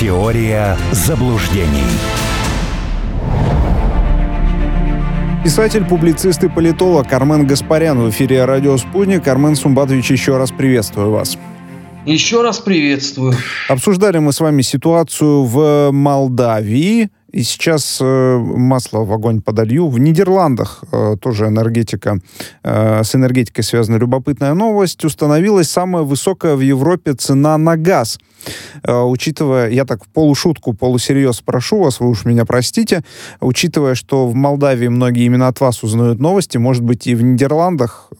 Теория заблуждений. Писатель, публицист и политолог Армен Гаспарян в эфире «Радио Спутник». Армен Сумбатович, еще раз приветствую вас. Еще раз приветствую. Обсуждали мы с вами ситуацию в Молдавии. И сейчас э, масло в огонь подолью. В Нидерландах э, тоже энергетика, э, с энергетикой связана любопытная новость. Установилась самая высокая в Европе цена на газ. Учитывая, я так полушутку, полусерьез прошу вас, вы уж меня простите, учитывая, что в Молдавии многие именно от вас узнают новости, может быть, и в Нидерландах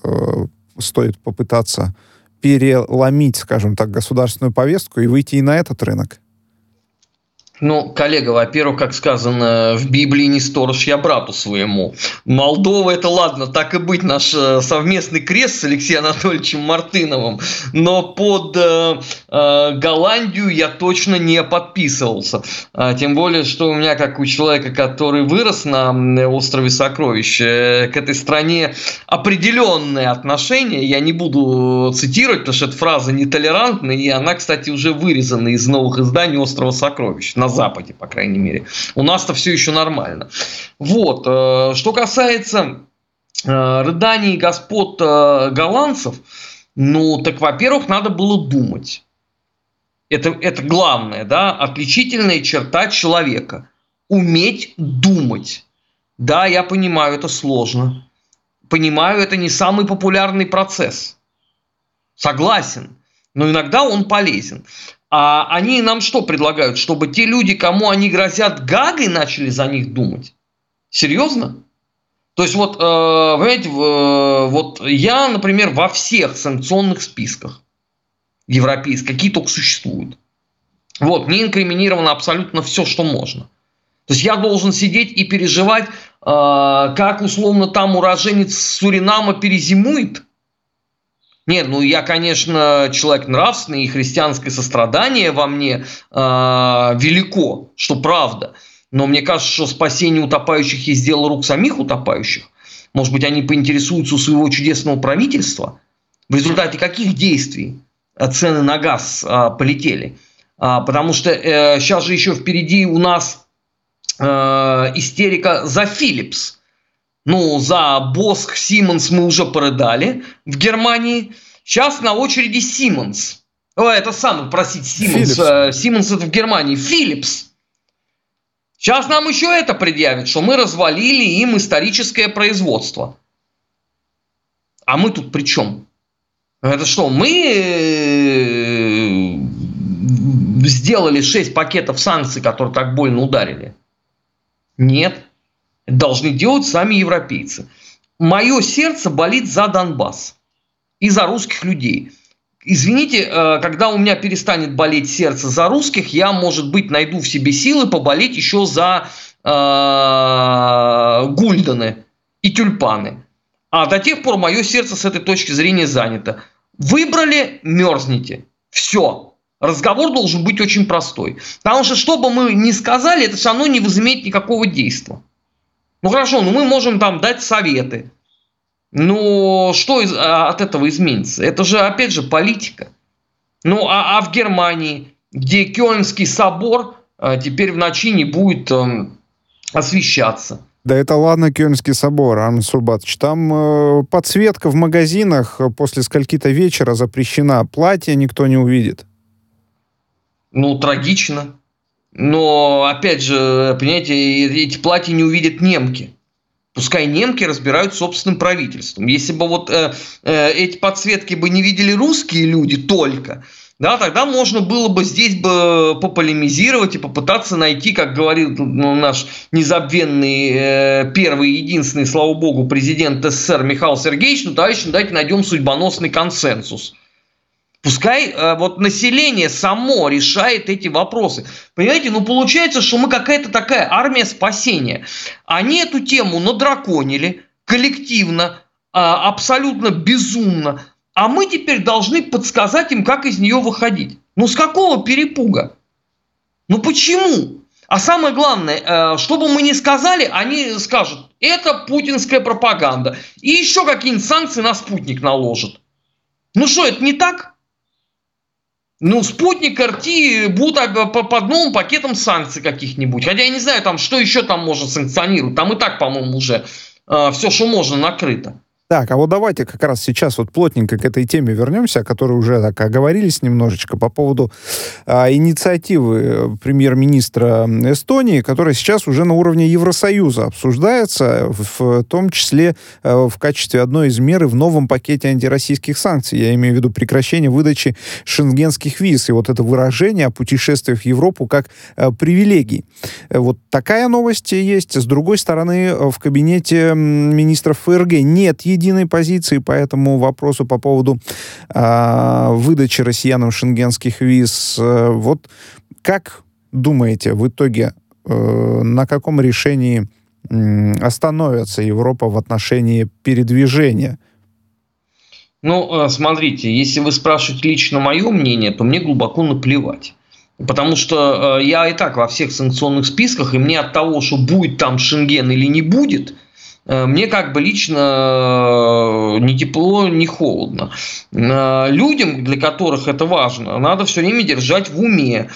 стоит попытаться переломить, скажем так, государственную повестку и выйти и на этот рынок? Ну, коллега, во-первых, как сказано в Библии, не сторож я брату своему. Молдова, это ладно, так и быть, наш э, совместный крест с Алексеем Анатольевичем Мартыновым. Но под э, э, Голландию я точно не подписывался. А, тем более, что у меня, как у человека, который вырос на острове Сокровищ, э, к этой стране определенные отношения. Я не буду цитировать, потому что эта фраза нетолерантная, и она, кстати, уже вырезана из новых изданий острова Сокровищ Западе, по крайней мере. У нас-то все еще нормально. Вот. Э, что касается э, рыданий господ э, голландцев, ну, так, во-первых, надо было думать. Это, это главное, да, отличительная черта человека. Уметь думать. Да, я понимаю, это сложно. Понимаю, это не самый популярный процесс. Согласен. Но иногда он полезен. А они нам что предлагают? Чтобы те люди, кому они грозят гагой, начали за них думать? Серьезно? То есть вот, э, понимаете, э, вот я, например, во всех санкционных списках европейских, какие только существуют, вот, мне инкриминировано абсолютно все, что можно. То есть я должен сидеть и переживать, э, как условно там уроженец Суринама перезимует – нет, ну я, конечно, человек нравственный, и христианское сострадание во мне э, велико, что правда. Но мне кажется, что спасение утопающих есть дело рук самих утопающих. Может быть, они поинтересуются у своего чудесного правительства, в результате каких действий цены на газ а, полетели. А, потому что э, сейчас же еще впереди у нас э, истерика за Philips. Ну, за Босх, Симмонс мы уже порыдали в Германии. Сейчас на очереди Симмонс. О, это самый, просить, Симмонс. Э, Симмонс это в Германии. Филлипс. Сейчас нам еще это предъявят, что мы развалили им историческое производство. А мы тут при чем? Это что, мы э, сделали 6 пакетов санкций, которые так больно ударили? Нет должны делать сами европейцы. Мое сердце болит за Донбасс и за русских людей. Извините, э, когда у меня перестанет болеть сердце за русских, я, может быть, найду в себе силы поболеть еще за э, гульдены и тюльпаны. А до тех пор мое сердце с этой точки зрения занято. Выбрали, мерзните. Все. Разговор должен быть очень простой. Потому что, что бы мы ни сказали, это все равно не возымеет никакого действия. Ну хорошо, ну мы можем там дать советы. Но что из, а, от этого изменится? Это же, опять же, политика. Ну, а, а в Германии, где Кёльнский собор а, теперь в ночи не будет а, освещаться. Да это ладно, Кёльнский собор, Армен Сурбатович. Там э, подсветка в магазинах после скольки-то вечера запрещена. Платье никто не увидит. Ну, трагично. Но, опять же, понимаете, эти платья не увидят немки. Пускай немки разбирают собственным правительством. Если бы вот э, э, эти подсветки бы не видели русские люди только, да, тогда можно было бы здесь бы пополемизировать и попытаться найти, как говорил ну, наш незабвенный э, первый единственный, слава богу, президент СССР Михаил Сергеевич, ну, товарищи, ну, давайте найдем судьбоносный консенсус – Пускай э, вот население само решает эти вопросы. Понимаете, ну получается, что мы какая-то такая армия спасения. Они эту тему надраконили коллективно, э, абсолютно безумно. А мы теперь должны подсказать им, как из нее выходить. Ну с какого перепуга? Ну почему? А самое главное, э, что бы мы ни сказали, они скажут, это путинская пропаганда. И еще какие-нибудь санкции на спутник наложат. Ну что, это не так? Ну, спутник РТ будут под новым пакетом санкций каких-нибудь. Хотя я не знаю, там, что еще там можно санкционировать. Там и так, по-моему, уже э, все, что можно, накрыто. Так, а вот давайте как раз сейчас вот плотненько к этой теме вернемся, о которой уже так оговорились немножечко по поводу а, инициативы премьер-министра Эстонии, которая сейчас уже на уровне Евросоюза обсуждается, в, в том числе а, в качестве одной из мер в новом пакете антироссийских санкций. Я имею в виду прекращение выдачи шенгенских виз и вот это выражение о путешествиях в Европу как а, привилегий. Вот такая новость есть. С другой стороны, в кабинете министров ФРГ нет единой позиции по этому вопросу по поводу э, выдачи россиянам шенгенских виз. Э, вот как думаете, в итоге э, на каком решении э, остановится Европа в отношении передвижения? Ну, э, смотрите, если вы спрашиваете лично мое мнение, то мне глубоко наплевать. Потому что э, я и так во всех санкционных списках, и мне от того, что будет там Шенген или не будет – мне как бы лично э, ни тепло, ни холодно. Э, людям, для которых это важно, надо все время держать в уме,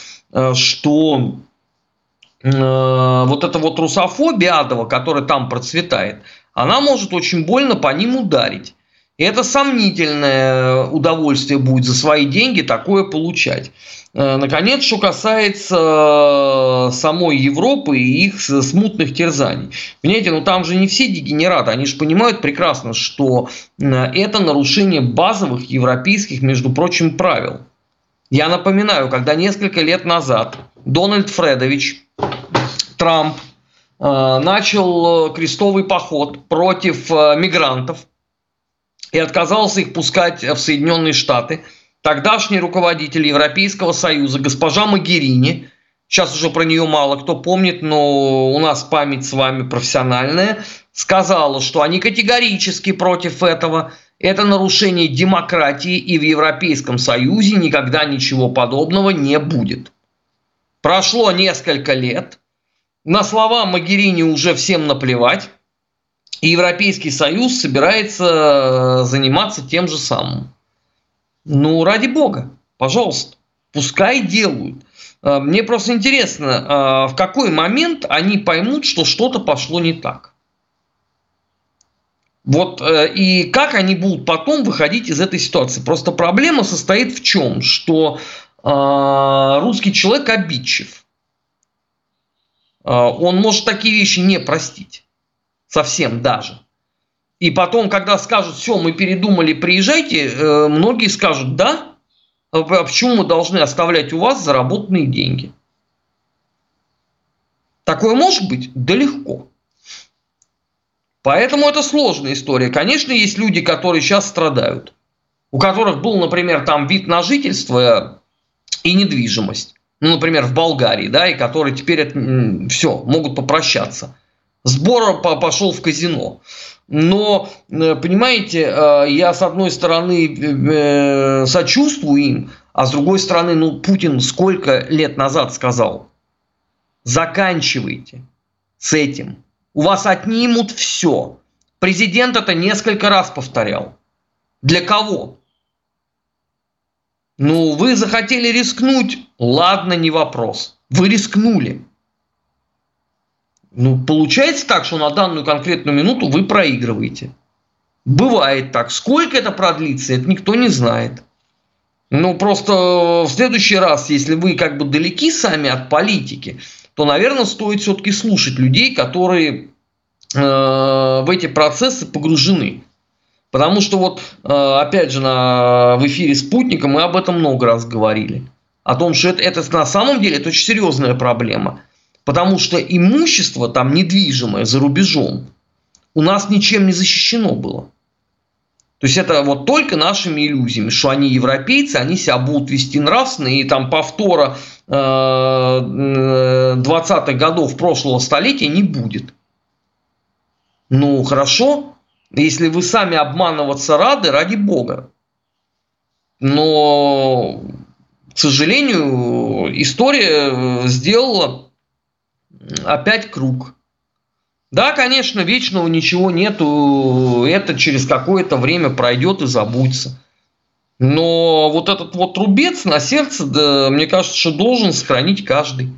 что вот эта вот русофобия адова, которая там процветает, она может очень больно по ним ударить. И это сомнительное удовольствие будет за свои деньги такое получать. Э, наконец, что касается э, самой Европы и их смутных терзаний. Понимаете, ну там же не все дегенераты, они же понимают прекрасно, что э, это нарушение базовых европейских, между прочим, правил. Я напоминаю, когда несколько лет назад Дональд Фредович Трамп начал крестовый поход против мигрантов – и отказался их пускать в Соединенные Штаты. Тогдашний руководитель Европейского Союза, госпожа Магерини, сейчас уже про нее мало кто помнит, но у нас память с вами профессиональная, сказала, что они категорически против этого. Это нарушение демократии, и в Европейском Союзе никогда ничего подобного не будет. Прошло несколько лет. На слова Магерини уже всем наплевать. И Европейский Союз собирается э, заниматься тем же самым. Ну, ради бога, пожалуйста, пускай делают. Э, мне просто интересно, э, в какой момент они поймут, что что-то пошло не так. Вот и как они будут потом выходить из этой ситуации. Просто проблема состоит в чем? Что русский человек обидчив. Он может такие вещи не простить совсем даже. И потом, когда скажут, все, мы передумали, приезжайте, э, многие скажут, да, а почему мы должны оставлять у вас заработанные деньги? Такое может быть? Да легко. Поэтому это сложная история. Конечно, есть люди, которые сейчас страдают. У которых был, например, там вид на жительство и недвижимость. Ну, например, в Болгарии, да, и которые теперь это, все, могут попрощаться. Сбор пошел в казино. Но, э, понимаете, э, я с одной стороны э, сочувствую им, а с другой стороны, ну, Путин сколько лет назад сказал, заканчивайте с этим. У вас отнимут все. Президент это несколько раз повторял. Для кого? Ну, вы захотели рискнуть? Ладно, не вопрос. Вы рискнули. Ну, получается так, что на данную конкретную минуту вы проигрываете. Бывает так. Сколько это продлится, это никто не знает. Ну, просто в следующий раз, если вы как бы далеки сами от политики, то, наверное, стоит все-таки слушать людей, которые э, в эти процессы погружены. Потому что вот, э, опять же, на, в эфире «Спутника» мы об этом много раз говорили. О том, что это, это на самом деле это очень серьезная проблема – Потому что имущество там недвижимое за рубежом у нас ничем не защищено было. То есть это вот только нашими иллюзиями, что они европейцы, они себя будут вести нравственно, и там повтора э, 20-х годов прошлого столетия не будет. Ну, хорошо, если вы сами обманываться рады, ради бога. Но, к сожалению, история сделала опять круг. Да, конечно, вечного ничего нету, это через какое-то время пройдет и забудется. Но вот этот вот рубец на сердце, да, мне кажется, что должен сохранить каждый.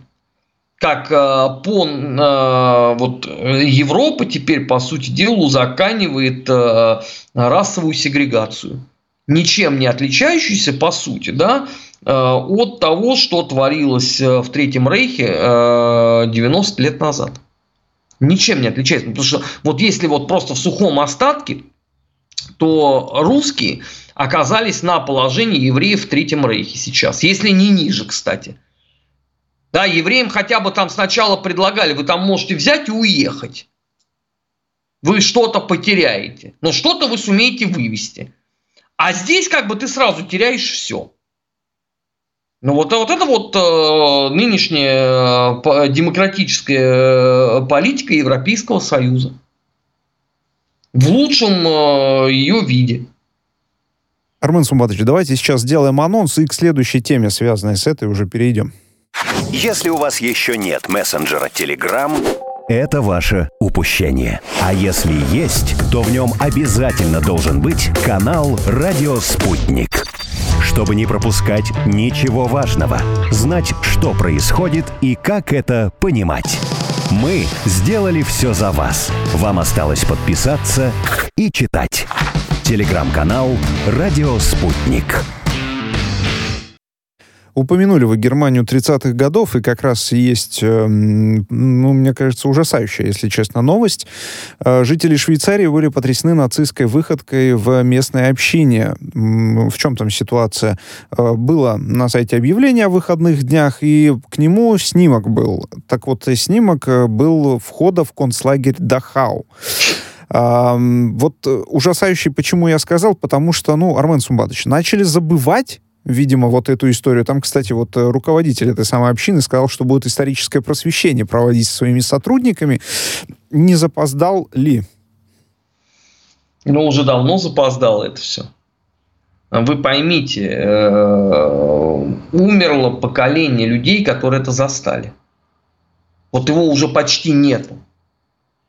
Как э, по э, вот Европа теперь, по сути дела, узаканивает э, расовую сегрегацию. Ничем не отличающуюся, по сути, да, от того, что творилось э, в Третьем Рейхе 90 лет назад. Ничем не отличается. Потому что вот если вот просто в сухом остатке, то русские оказались на положении евреев в Третьем Рейхе сейчас, если не ниже, кстати. Да, евреям хотя бы там сначала предлагали, вы там можете взять и уехать. Вы что-то потеряете, но что-то вы сумеете вывести. А здесь как бы ты сразу теряешь все. Ну вот, вот это вот э, нынешняя э, демократическая э, политика Европейского Союза. В лучшем э, ее виде. Армен Сумбатович, давайте сейчас сделаем анонс и к следующей теме, связанной с этой, уже перейдем. Если у вас еще нет мессенджера Telegram, это ваше упущение. А если есть, то в нем обязательно должен быть канал «Радио Спутник». Чтобы не пропускать ничего важного, знать, что происходит и как это понимать. Мы сделали все за вас. Вам осталось подписаться и читать. Телеграм-канал «Радио Спутник». Упомянули вы Германию 30-х годов, и как раз есть, эм, ну, мне кажется, ужасающая, если честно, новость. Э, жители Швейцарии были потрясены нацистской выходкой в местной общине. В чем там ситуация? Э, было на сайте объявление о выходных днях, и к нему снимок был. Так вот, снимок э, был входа в концлагерь Дахау. Вот ужасающий, почему я сказал, потому что, ну, Армен Сумбатович, начали забывать видимо, вот эту историю. Там, кстати, вот э, руководитель этой самой общины сказал, что будет историческое просвещение проводить со своими сотрудниками. Не запоздал ли? Ну, уже давно запоздало это все. Вы поймите, э, умерло поколение людей, которые это застали. Вот его уже почти нету.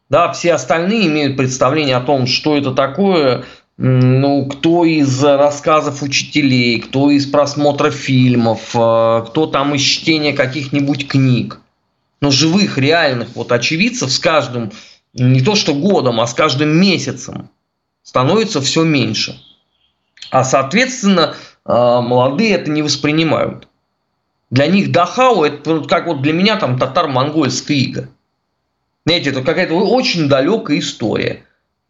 Да, все остальные имеют представление о том, что это такое, ну, кто из рассказов учителей, кто из просмотра фильмов, э, кто там из чтения каких-нибудь книг. Но живых, реальных вот очевидцев с каждым, не то что годом, а с каждым месяцем становится все меньше. А соответственно, э, молодые это не воспринимают. Для них Дахау это как вот для меня там татар-монгольская ига. Знаете, это какая-то очень далекая история.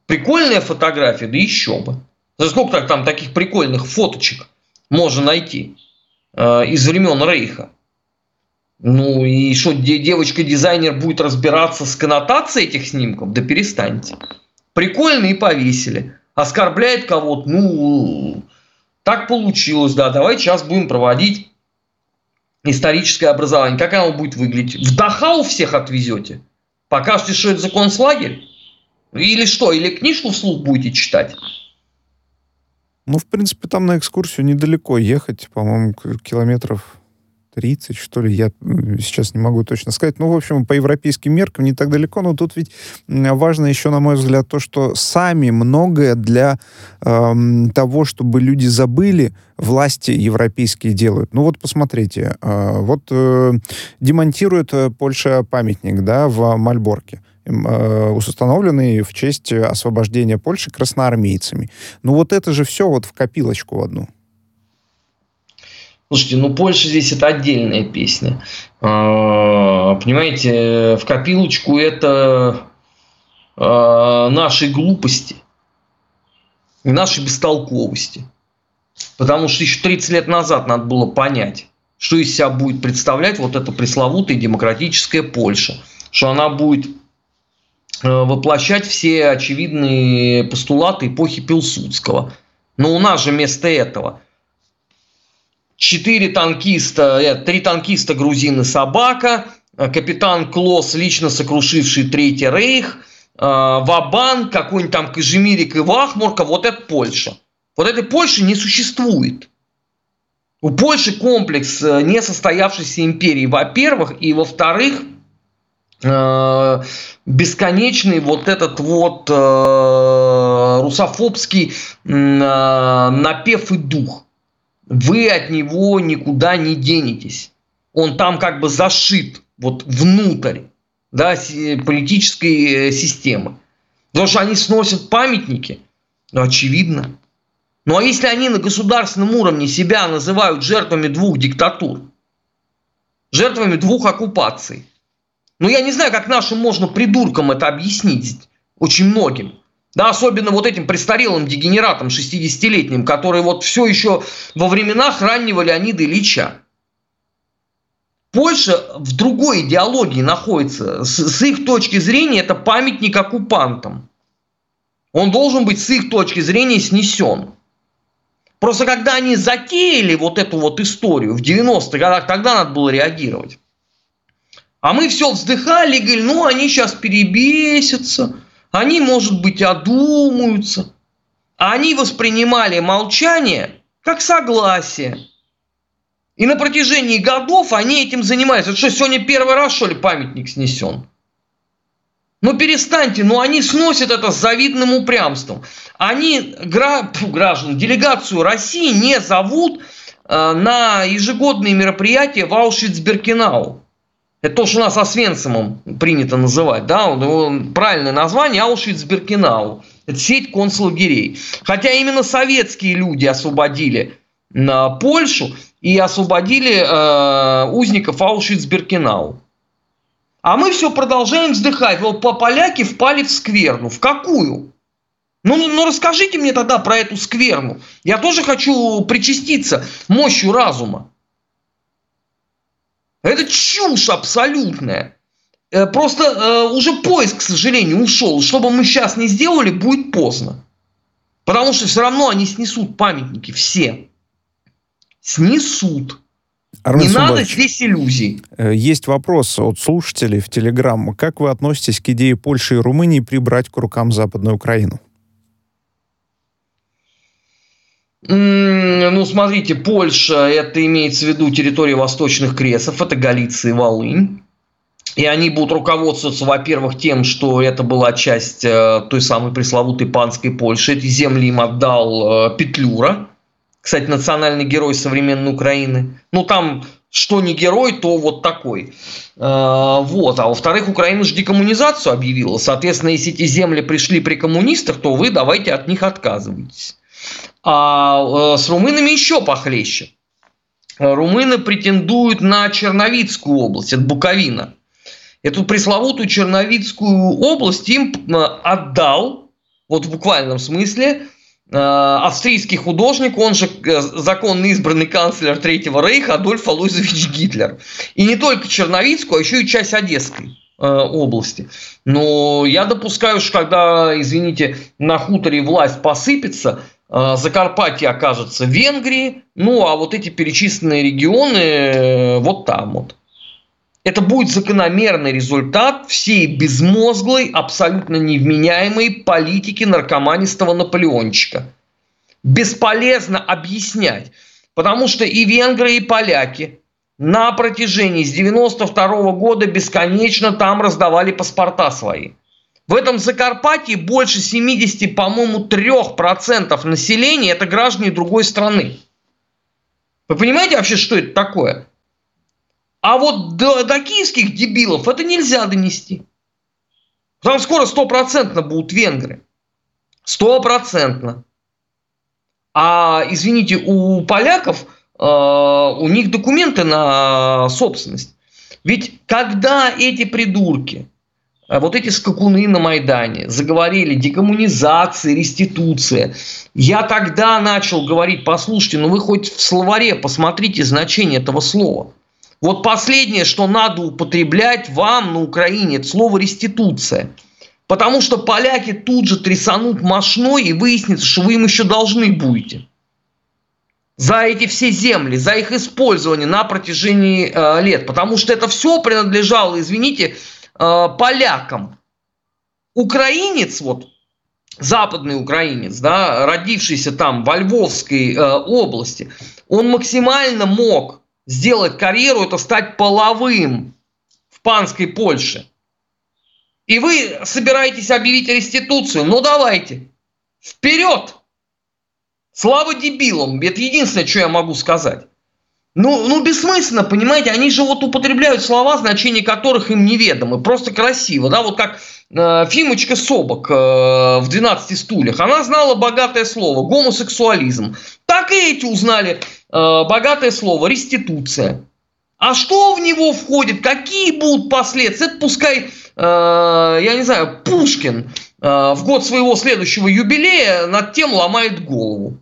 Прикольная фотография, да еще бы. За сколько там таких прикольных фоточек можно найти э, из времен Рейха? Ну и что, девочка-дизайнер будет разбираться с коннотацией этих снимков? Да перестаньте. Прикольно и повесили. Оскорбляет кого-то, ну, так получилось, да, давай сейчас будем проводить историческое образование. Как оно будет выглядеть? В Дахау всех отвезете? Покажете, что это за концлагерь? Или что? Или книжку вслух будете читать? Ну, в принципе, там на экскурсию недалеко ехать, по-моему, километров 30, что ли, я сейчас не могу точно сказать. Ну, в общем, по европейским меркам не так далеко, но тут ведь важно еще, на мой взгляд, то, что сами многое для э, того, чтобы люди забыли, власти европейские делают. Ну вот посмотрите, э, вот э, демонтирует э, Польша памятник, да, в Мальборке. Э, установленный в честь освобождения Польши красноармейцами. Ну вот это же все вот в копилочку одну. Слушайте, ну Польша здесь это отдельная песня. А, понимаете, в копилочку это а, нашей глупости и нашей бестолковости. Потому что еще 30 лет назад надо было понять, что из себя будет представлять вот эта пресловутая демократическая Польша. Что она будет воплощать все очевидные постулаты эпохи Пилсудского. Но у нас же вместо этого четыре танкиста, э, три танкиста грузины собака, э, капитан Клосс, лично сокрушивший Третий Рейх, Вабан, какой-нибудь там Кажемирик и Вахмурка, вот это Польша. Вот этой Польши не существует. У Польши комплекс несостоявшейся империи, во-первых, и во-вторых – Э, бесконечный вот этот вот э, русофобский э, напев и дух. вы от него никуда не денетесь. Он там как бы зашит вот внутрь да, политической э, системы. Потому что они сносят памятники, ну, очевидно. Ну, а если они на государственном уровне себя называют жертвами двух диктатур, жертвами двух оккупаций, ну, я не знаю, как нашим можно придуркам это объяснить, очень многим. Да, особенно вот этим престарелым дегенератам 60-летним, которые вот все еще во временах раннего Леонида Ильича. Польша в другой идеологии находится. С, с их точки зрения это памятник оккупантам. Он должен быть с их точки зрения снесен. Просто когда они затеяли вот эту вот историю в 90-х годах, тогда надо было реагировать. А мы все вздыхали и говорили, ну они сейчас перебесятся, они, может быть, одумаются. А они воспринимали молчание как согласие. И на протяжении годов они этим занимаются. Это что, сегодня первый раз, что ли, памятник снесен? Ну перестаньте, ну они сносят это с завидным упрямством. Они, гра, фу, граждан, делегацию России не зовут э, на ежегодные мероприятия в Аушвиц-Беркинау. Это то, что у нас Освенцимом принято называть. Да? Правильное название Аушвиц-Беркинау. Это сеть концлагерей. Хотя именно советские люди освободили на Польшу и освободили э, узников Аушвиц-Беркинау. А мы все продолжаем вздыхать. Вот по поляки впали в скверну. В какую? Ну, ну, ну расскажите мне тогда про эту скверну. Я тоже хочу причаститься мощью разума. Это чушь абсолютная. Э, просто э, уже поиск, к сожалению, ушел. Что бы мы сейчас не сделали, будет поздно. Потому что все равно они снесут памятники все. Снесут. Армен не надо здесь иллюзий. Э, есть вопрос от слушателей в Телеграм. Как вы относитесь к идее Польши и Румынии прибрать к рукам Западную Украину? Ну, смотрите, Польша, это имеется в виду территория восточных кресов, это Галиция и Волынь. И они будут руководствоваться, во-первых, тем, что это была часть э, той самой пресловутой панской Польши. Эти земли им отдал э, Петлюра, кстати, национальный герой современной Украины. Ну, там, что не герой, то вот такой. Э, вот. А во-вторых, Украина же декоммунизацию объявила. Соответственно, если эти земли пришли при коммунистах, то вы давайте от них отказывайтесь. А э, с румынами еще похлеще. Румыны претендуют на Черновицкую область, это Буковина. Эту пресловутую Черновицкую область им э, отдал, вот в буквальном смысле, э, австрийский художник, он же законно избранный канцлер Третьего Рейха Адольф Алуизович Гитлер. И не только Черновицкую, а еще и часть Одесской области. Но я допускаю, что когда, извините, на хуторе власть посыпется, Э, Закарпатье окажется в Венгрии, ну а вот эти перечисленные регионы э, вот там вот. Это будет закономерный результат всей безмозглой, абсолютно невменяемой политики наркоманистого Наполеончика. Бесполезно объяснять, потому что и венгры, и поляки на протяжении с 92 года бесконечно там раздавали паспорта свои – в этом Закарпатье больше 70, по-моему, 3% населения это граждане другой страны. Вы понимаете вообще, что это такое? А вот до, до киевских дебилов это нельзя донести. Там скоро стопроцентно будут венгры. Стопроцентно. А, извините, у поляков, э, у них документы на собственность. Ведь когда эти придурки вот эти скакуны на Майдане заговорили декоммунизация, реституция. Я тогда начал говорить, послушайте, ну вы хоть в словаре посмотрите значение этого слова. Вот последнее, что надо употреблять вам на Украине, это слово реституция. Потому что поляки тут же трясанут мошной и выяснится, что вы им еще должны будете. За эти все земли, за их использование на протяжении э, лет. Потому что это все принадлежало, извините, э, полякам. Украинец, вот западный украинец, да, родившийся там во Львовской э, области, он максимально мог сделать карьеру, это стать половым в панской Польше. И вы собираетесь объявить реституцию? Ну давайте, вперед! Слава дебилам, это единственное, что я могу сказать. Ну, ну, бессмысленно, понимаете, они же вот употребляют слова, значения которых им неведомы, просто красиво, да, вот как э, Фимочка Собок э, в «12 стульях», она знала богатое слово «гомосексуализм», так и эти узнали э, богатое слово «реституция». А что в него входит, какие будут последствия, это пускай, э, я не знаю, Пушкин э, в год своего следующего юбилея над тем ломает голову.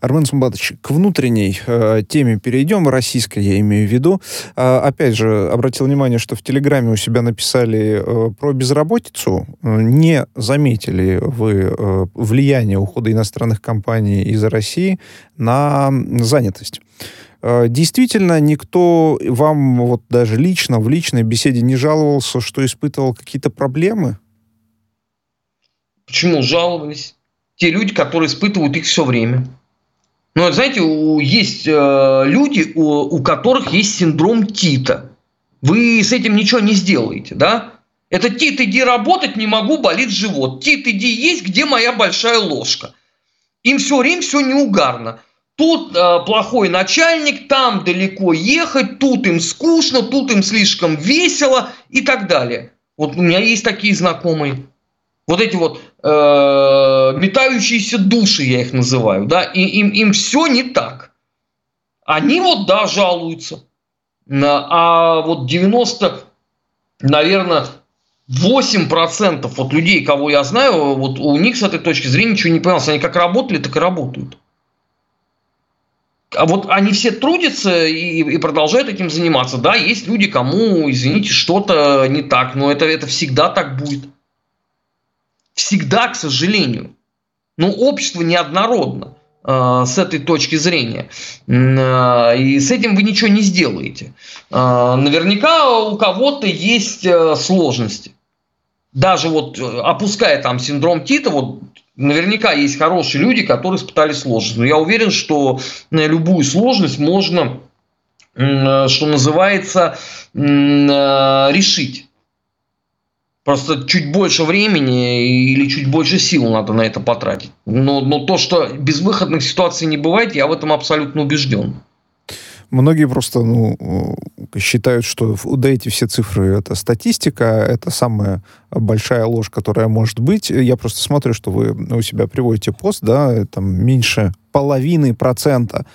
Армен Сумбатович, к внутренней э, теме перейдем, российской я имею в виду. А, опять же, обратил внимание, что в Телеграме у себя написали э, про безработицу. Не заметили вы э, влияние ухода иностранных компаний из России на занятость. Э, действительно, никто вам вот даже лично, в личной беседе не жаловался, что испытывал какие-то проблемы? Почему жаловались? Те люди, которые испытывают их все время. Ну, знаете, есть э, люди, у, у которых есть синдром Тита. Вы с этим ничего не сделаете, да? Это Тит, иди работать, не могу, болит живот. Тит, иди есть, где моя большая ложка? Им все время все неугарно. Тут э, плохой начальник, там далеко ехать, тут им скучно, тут им слишком весело и так далее. Вот у меня есть такие знакомые. Вот эти вот э, метающиеся души, я их называю, да, и им, им все не так. Они вот, да, жалуются. А вот 90, наверное, 8% вот людей, кого я знаю, вот у них с этой точки зрения ничего не поменялось. Они как работали, так и работают. А вот они все трудятся и, и продолжают этим заниматься. Да, есть люди, кому, извините, что-то не так, но это, это всегда так будет. Всегда, к сожалению. Но общество неоднородно э, с этой точки зрения. Э, и с этим вы ничего не сделаете. Э, наверняка у кого-то есть сложности. Даже вот опуская там синдром Тита, вот наверняка есть хорошие люди, которые испытали сложность. Но я уверен, что э, любую сложность можно, что называется, решить. Просто чуть больше времени или чуть больше сил надо на это потратить. Но, но то, что безвыходных ситуаций не бывает, я в этом абсолютно убежден. Многие просто ну, считают, что да, эти все цифры — это статистика, это самая большая ложь, которая может быть. Я просто смотрю, что вы у себя приводите пост, да, там меньше половины процента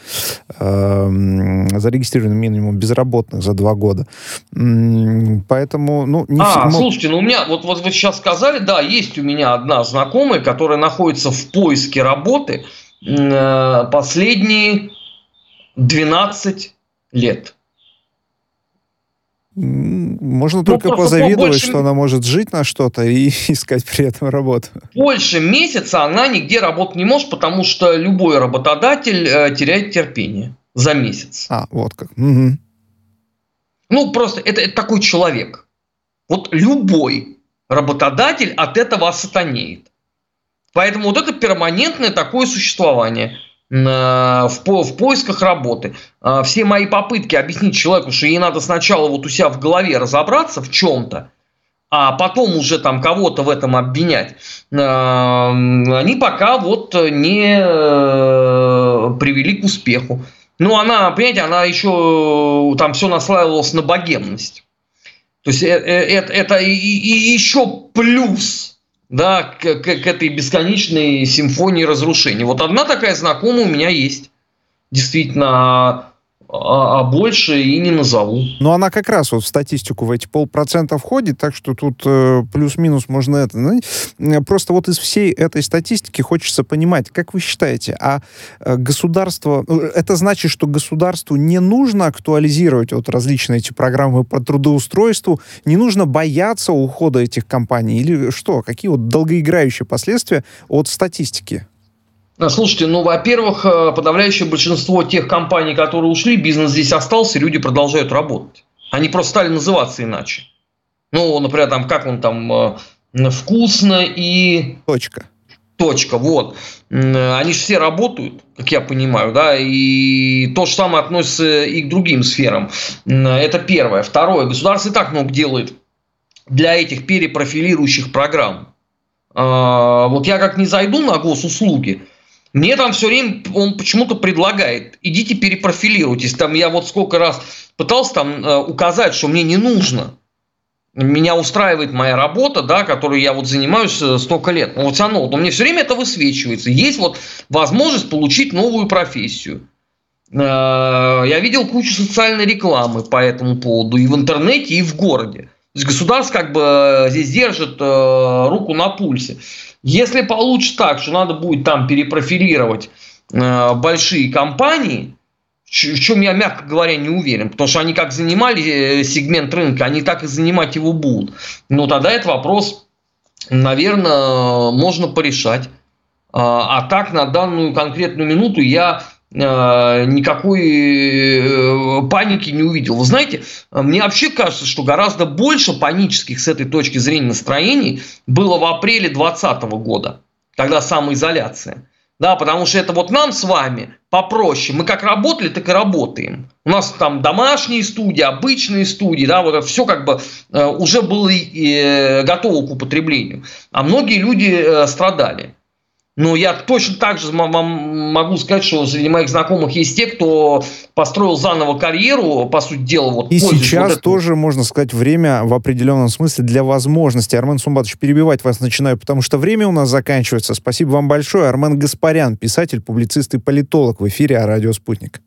э, зарегистрированный минимум безработных за два года. Поэтому, ну, не А, все, слушайте, ну у меня, вот, вот вы сейчас сказали, да, есть у меня одна знакомая, которая находится в поиске работы э, последние 12 лет. Можно ну, только позавидовать, больше... что она может жить на что-то и искать при этом работу. Больше месяца она нигде работать не может, потому что любой работодатель э, теряет терпение за месяц. А, вот как. Угу. Ну, просто это, это такой человек. Вот любой работодатель от этого осатанеет. Поэтому вот это перманентное такое существование – в, в поисках работы. А, все мои попытки объяснить человеку, что ей надо сначала вот у себя в голове разобраться в чем-то, а потом уже там кого-то в этом обвинять, а, они пока вот не э, привели к успеху. Ну, она, понимаете, она еще там все наслаивалось на богемность. То есть это, это, это еще плюс да, к, к, этой бесконечной симфонии разрушений. Вот одна такая знакомая у меня есть. Действительно, а, а больше и не назову. Ну, она как раз вот в статистику в эти полпроцента входит, так что тут э, плюс-минус можно это. Ну, просто вот из всей этой статистики хочется понимать, как вы считаете, а э, государство, э, это значит, что государству не нужно актуализировать вот различные эти программы по трудоустройству, не нужно бояться ухода этих компаний или что? Какие вот долгоиграющие последствия от статистики? А, слушайте, ну, во-первых, э, подавляющее большинство тех компаний, которые ушли, бизнес здесь остался, люди продолжают работать. Они просто стали называться иначе. Ну, например, там, как он там, э, вкусно и... Точка. Точка, вот. Они же все работают, как я понимаю, да, и то же самое относится и к другим сферам. Это первое. Второе. Государство и так много делает для этих перепрофилирующих программ. Вот я как не зайду на госуслуги, Мне там все время он почему-то предлагает, идите перепрофилируйтесь. Там я вот сколько раз пытался там э, указать, что мне не нужно. Меня устраивает моя работа, да, которую я вот занимаюсь э, столько лет. Но вот все равно, но мне все время это высвечивается. Есть вот возможность получить новую профессию. Э, я видел кучу социальной рекламы по этому поводу и в интернете, и в городе. То есть государство как бы здесь держит руку на пульсе. Если получится так, что надо будет там перепрофилировать э, большие компании, в чем я, мягко говоря, не уверен, потому что они как занимали э, сегмент рынка, они так и занимать его будут. Но тогда этот вопрос, наверное, можно порешать. А, а так на данную конкретную минуту я Э, никакой э, паники не увидел. Вы знаете, мне вообще кажется, что гораздо больше панических с этой точки зрения настроений было в апреле 2020 года, когда самоизоляция. Да, потому что это вот нам с вами попроще. Мы как работали, так и работаем. У нас там домашние студии, обычные студии, да, вот это все как бы э, уже было готово к употреблению. А многие люди страдали. Ну, я точно так же могу сказать, что среди моих знакомых есть те, кто построил заново карьеру, по сути дела. Вот, И сейчас вот тоже, можно сказать, время в определенном смысле для возможности. Армен Сумбатович, перебивать вас начинаю, потому что время у нас заканчивается. Спасибо вам большое. Армен Гаспарян, писатель, публицист и политолог в эфире «Радио Спутник».